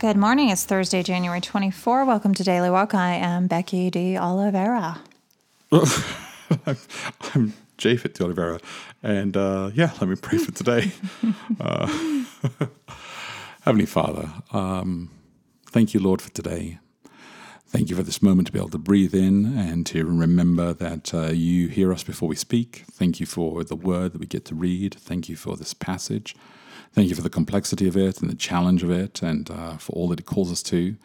Good morning. It's Thursday, January 24. Welcome to Daily Walk. I am Becky De Oliveira. I'm Japhet de Oliveira. And uh, yeah, let me pray for today. uh, Heavenly Father, um, thank you, Lord, for today. Thank you for this moment to be able to breathe in and to remember that uh, you hear us before we speak. Thank you for the word that we get to read. Thank you for this passage. Thank you for the complexity of it and the challenge of it and uh, for all that it calls us to.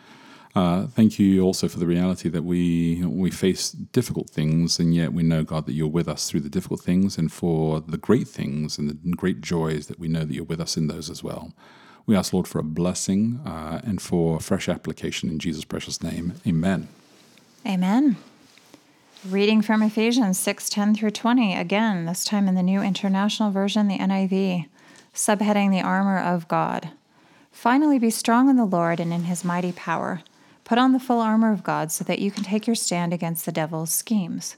Uh, thank you also for the reality that we we face difficult things, and yet we know, God, that you're with us through the difficult things, and for the great things and the great joys that we know that you're with us in those as well. We ask, Lord, for a blessing uh, and for fresh application in Jesus' precious name. Amen. Amen. Reading from Ephesians 6 10 through 20, again, this time in the New International Version, the NIV, subheading The Armor of God. Finally, be strong in the Lord and in his mighty power. Put on the full armor of God so that you can take your stand against the devil's schemes.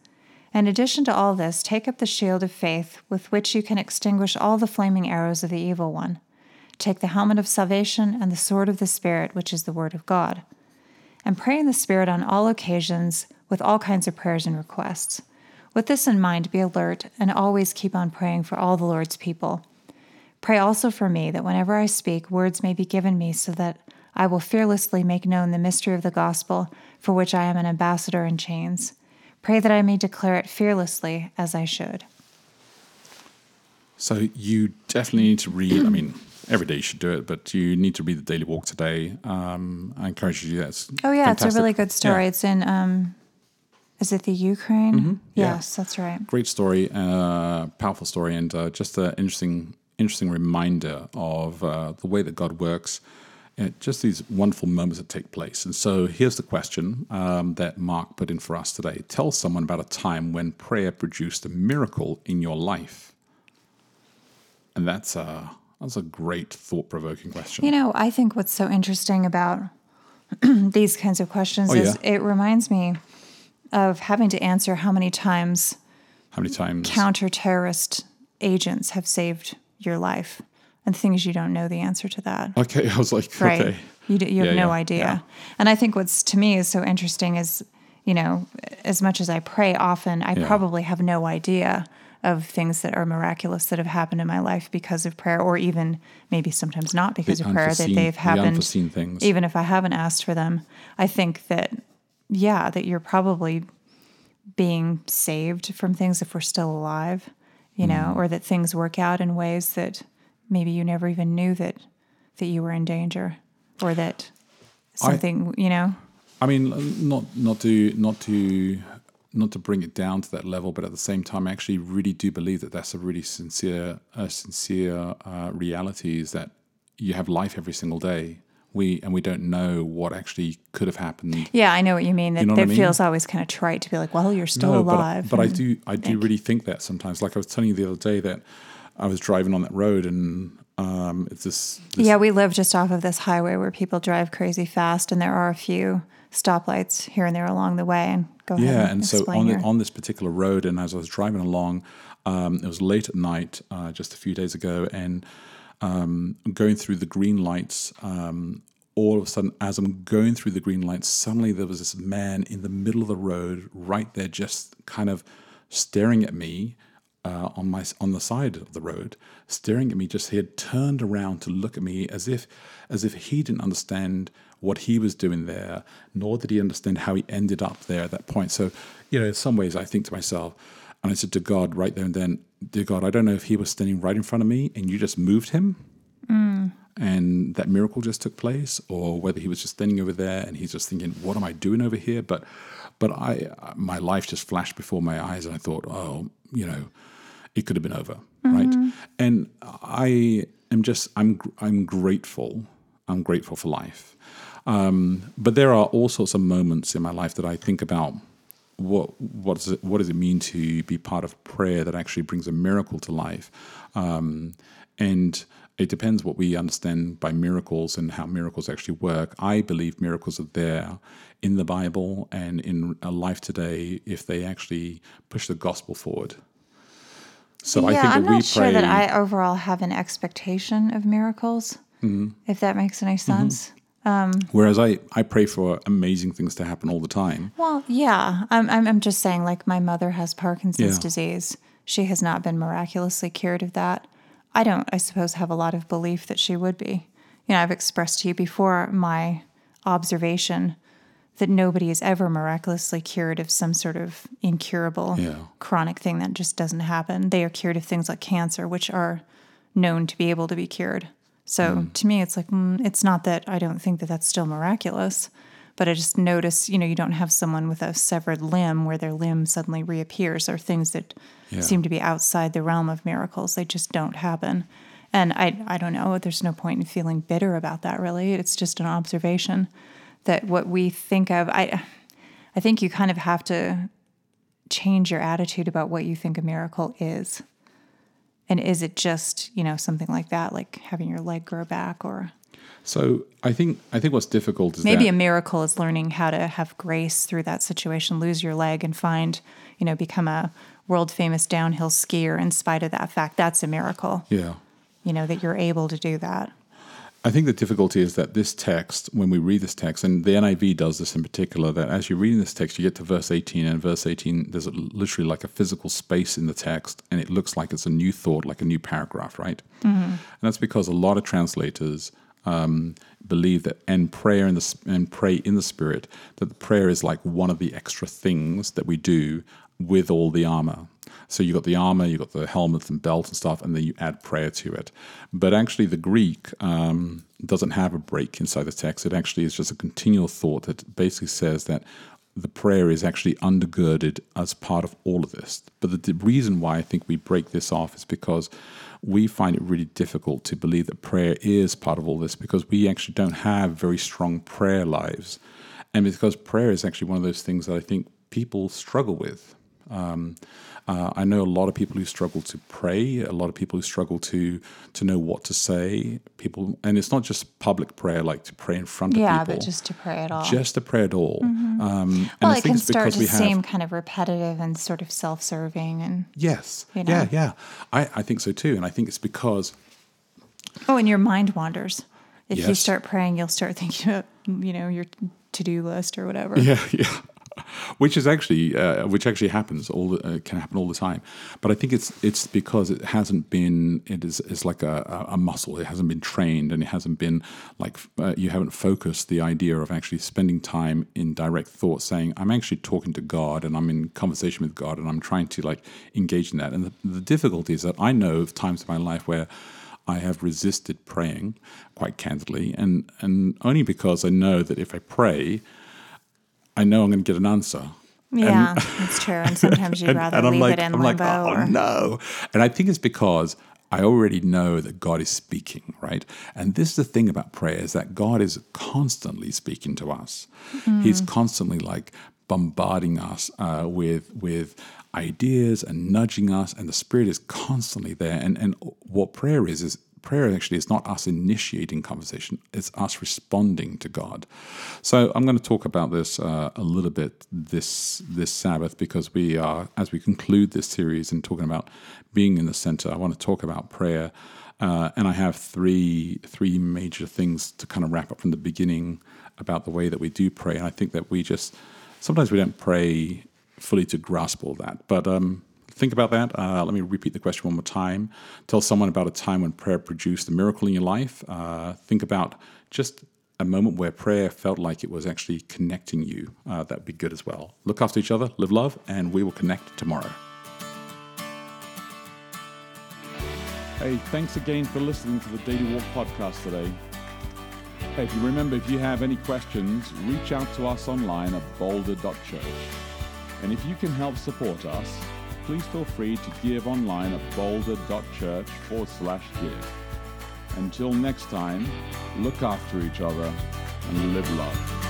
In addition to all this, take up the shield of faith, with which you can extinguish all the flaming arrows of the evil one. Take the helmet of salvation and the sword of the Spirit, which is the Word of God. And pray in the Spirit on all occasions with all kinds of prayers and requests. With this in mind, be alert and always keep on praying for all the Lord's people. Pray also for me that whenever I speak, words may be given me so that I will fearlessly make known the mystery of the gospel for which I am an ambassador in chains. Pray that I may declare it fearlessly as I should. So you definitely need to read. I mean, every day you should do it, but you need to read the Daily Walk today. Um, I encourage you to do that. oh yeah, fantastic. it's a really good story. Yeah. It's in. Um, is it the Ukraine? Mm-hmm. Yeah. Yes, that's right. Great story, uh, powerful story, and uh, just an interesting, interesting reminder of uh, the way that God works just these wonderful moments that take place. And so here's the question um, that Mark put in for us today Tell someone about a time when prayer produced a miracle in your life. And that's a, that's a great thought provoking question. You know, I think what's so interesting about these kinds of questions oh, is yeah? it reminds me of having to answer how many times how many times counter terrorist agents have saved your life and the thing is you don't know the answer to that okay i was like right okay you, do, you have yeah, no yeah, idea yeah. and i think what's to me is so interesting is you know as much as i pray often i probably have no idea of things that are miraculous that have happened in my life because of prayer or even maybe sometimes not because The of prayer that they've the happened things. even if i haven't asked for them i think that yeah that you're probably being saved from things if we're still alive you know Mm. or that things work out in ways that maybe you never even knew that that you were in danger or that something you know I mean, not not to not to not to bring it down to that level, but at the same time, I actually really do believe that that's a really sincere, a sincere uh, reality. Is that you have life every single day. We and we don't know what actually could have happened. yeah i know what you mean that You know it what I mean? feels always kind of trite to be like well you're still No, but I- alive But, I do I do really think that sometimes. Like I was telling you the other day that I was driving on that road and um, it's this, this yeah we live just off of this highway where people drive crazy fast and there are a few stoplights here and there along the way and go ahead Yeah, and, and so on the, on this particular road, and as I was driving along, um, it was late at night, uh, just a few days ago, and um, going through the green lights. Um, all of a sudden, as I'm going through the green lights, suddenly there was this man in the middle of the road, right there, just kind of staring at me. Uh, on my on the side of the road, staring at me. Just he had turned around to look at me as if as if he didn't understand what he was doing there, nor did he understand how he ended up there at that point. So, you know, in some ways, I think to myself, and I said to God right there and then, "Dear God, I don't know if he was standing right in front of me and you just moved him." and that miracle just took place, or whether he was just standing over there and he's just thinking, "What am I doing over here?" But, but I, my life just flashed before my eyes, and I thought, "Oh, you know, it could have been over, right?" And I am just, I'm, I'm grateful. I'm grateful for life. Um, but there are all sorts of moments in my life that I think about what what does it what does it mean to be part of prayer that actually brings a miracle to life um, and it depends what we understand by miracles and how miracles actually work i believe miracles are there in the bible and in a life today if they actually push the gospel forward so i yeah, think that I'm not sure pray that I overall have an expectation of miracles, Mm-hmm. if that makes any sense. whereas I, I pray for amazing things to happen all the time Well, yeah, I'm, I'm, I'm just saying, like, my mother has Parkinson's Yeah. disease. She has not been miraculously cured of that. I don't, I suppose, have a lot of belief that she would be. You know, I've expressed to you before my observation that nobody is ever miraculously cured of some sort of incurable Yeah. chronic thing that just doesn't happen. They are cured of things like cancer, which are known to be able to be cured. So to me, it's like, mm, it's not that I don't think that that's still miraculous, but I just notice, you know, you don't have someone with a severed limb where their limb suddenly reappears or things that Yeah. seem to be outside the realm of miracles. They just don't happen. And I, I don't know, there's no point in feeling bitter about that really. It's just an observation that what we think of, I, I think you kind of have to change your attitude about what you think a miracle is. And is it just, you know, something like that, like having your leg grow back or so i think i think what's difficult is maybe that, a miracle is learning how to have grace through that situation, lose your leg and find, you know, become a world famous downhill skier in spite of that fact. That's a miracle, yeah you know, that you're able to do that. I think the difficulty is that this text, when we read this text, and the NIV does this in particular, that as you're reading this text, you get to verse 18, and verse 18, there's a, literally like a physical space in the text, and it looks like it's a new thought, like a new paragraph, right? Mm-hmm. And that's because a lot of translators um, believe that and prayer in the and pray in the spirit that the prayer is like one of the extra things that we do with all the armor. So you got the armor, you got the helmet and belt and stuff, and then you add prayer to it. But actually, the Greek um, doesn't have a break inside the text. It actually is just a continual thought that basically says that the prayer is actually undergirded as part of all of this. But the, the reason why I think we break this off is because we find it really difficult to believe that prayer is part of all this because we actually don't have very strong prayer lives. And because prayer is actually one of those things that I think people struggle with. Um, uh, I know a lot of people who struggle to pray, a lot of people who struggle to to know what to say. People, and it's not just public prayer, like to pray in front Yeah, of people. Yeah, but just to pray at all. just to pray at all. Um, and well, I it think can start to we have seem kind of repetitive and sort of self serving. And yes, you know. yeah, yeah. I, I think so too, and I think it's because oh, and your mind wanders. If you start praying, you'll start thinking about, you know, your to do list or whatever. Yeah, yeah. Which is actually, uh, which actually happens all the, uh, can happen all the time, but I think it's it's because it hasn't been it is it's like a, a muscle. It hasn't been trained, and it hasn't been like uh, you haven't focused the idea of actually spending time in direct thought, saying I'm actually talking to God and I'm in conversation with God and I'm trying to like engage in that. And the, the difficulty is that I know of times in my life where I have resisted praying quite candidly, and and only because I know that if I pray. I know I'm going to get an answer. Yeah, that's true. And sometimes you'd rather and leave it in I'm like, oh or, no. And I think it's because I already know that God is speaking, right? And this is the thing about prayer is that God is constantly speaking to us. He's constantly like bombarding us uh, with with ideas and nudging us, and the Spirit is constantly there. And and what prayer is is prayer actually is not us initiating conversation; it's us responding to God. So I'm going to talk about this uh, a little bit this this Sabbath because we are as we conclude this series and talking about being in the center. I want to talk about prayer, uh, and I have three three major things to kind of wrap up from the beginning about the way that we do pray. And I think that we just sometimes we don't pray fully to grasp all that, but um, think about that. Uh, let me repeat the question one more time. Tell someone about a time when prayer produced a miracle in your life. Uh, think about just a moment where prayer felt like it was actually connecting you. Uh, that would be good as well. Look after each other, live love, and we will connect tomorrow. Hey, thanks again for listening to the Daily Walk podcast today. Hey, if you remember, if you have any questions, reach out to us online at boulder.church. And if you can help support us, please feel free to give online at boulder.church forward slash give. Until next time, look after each other and live love.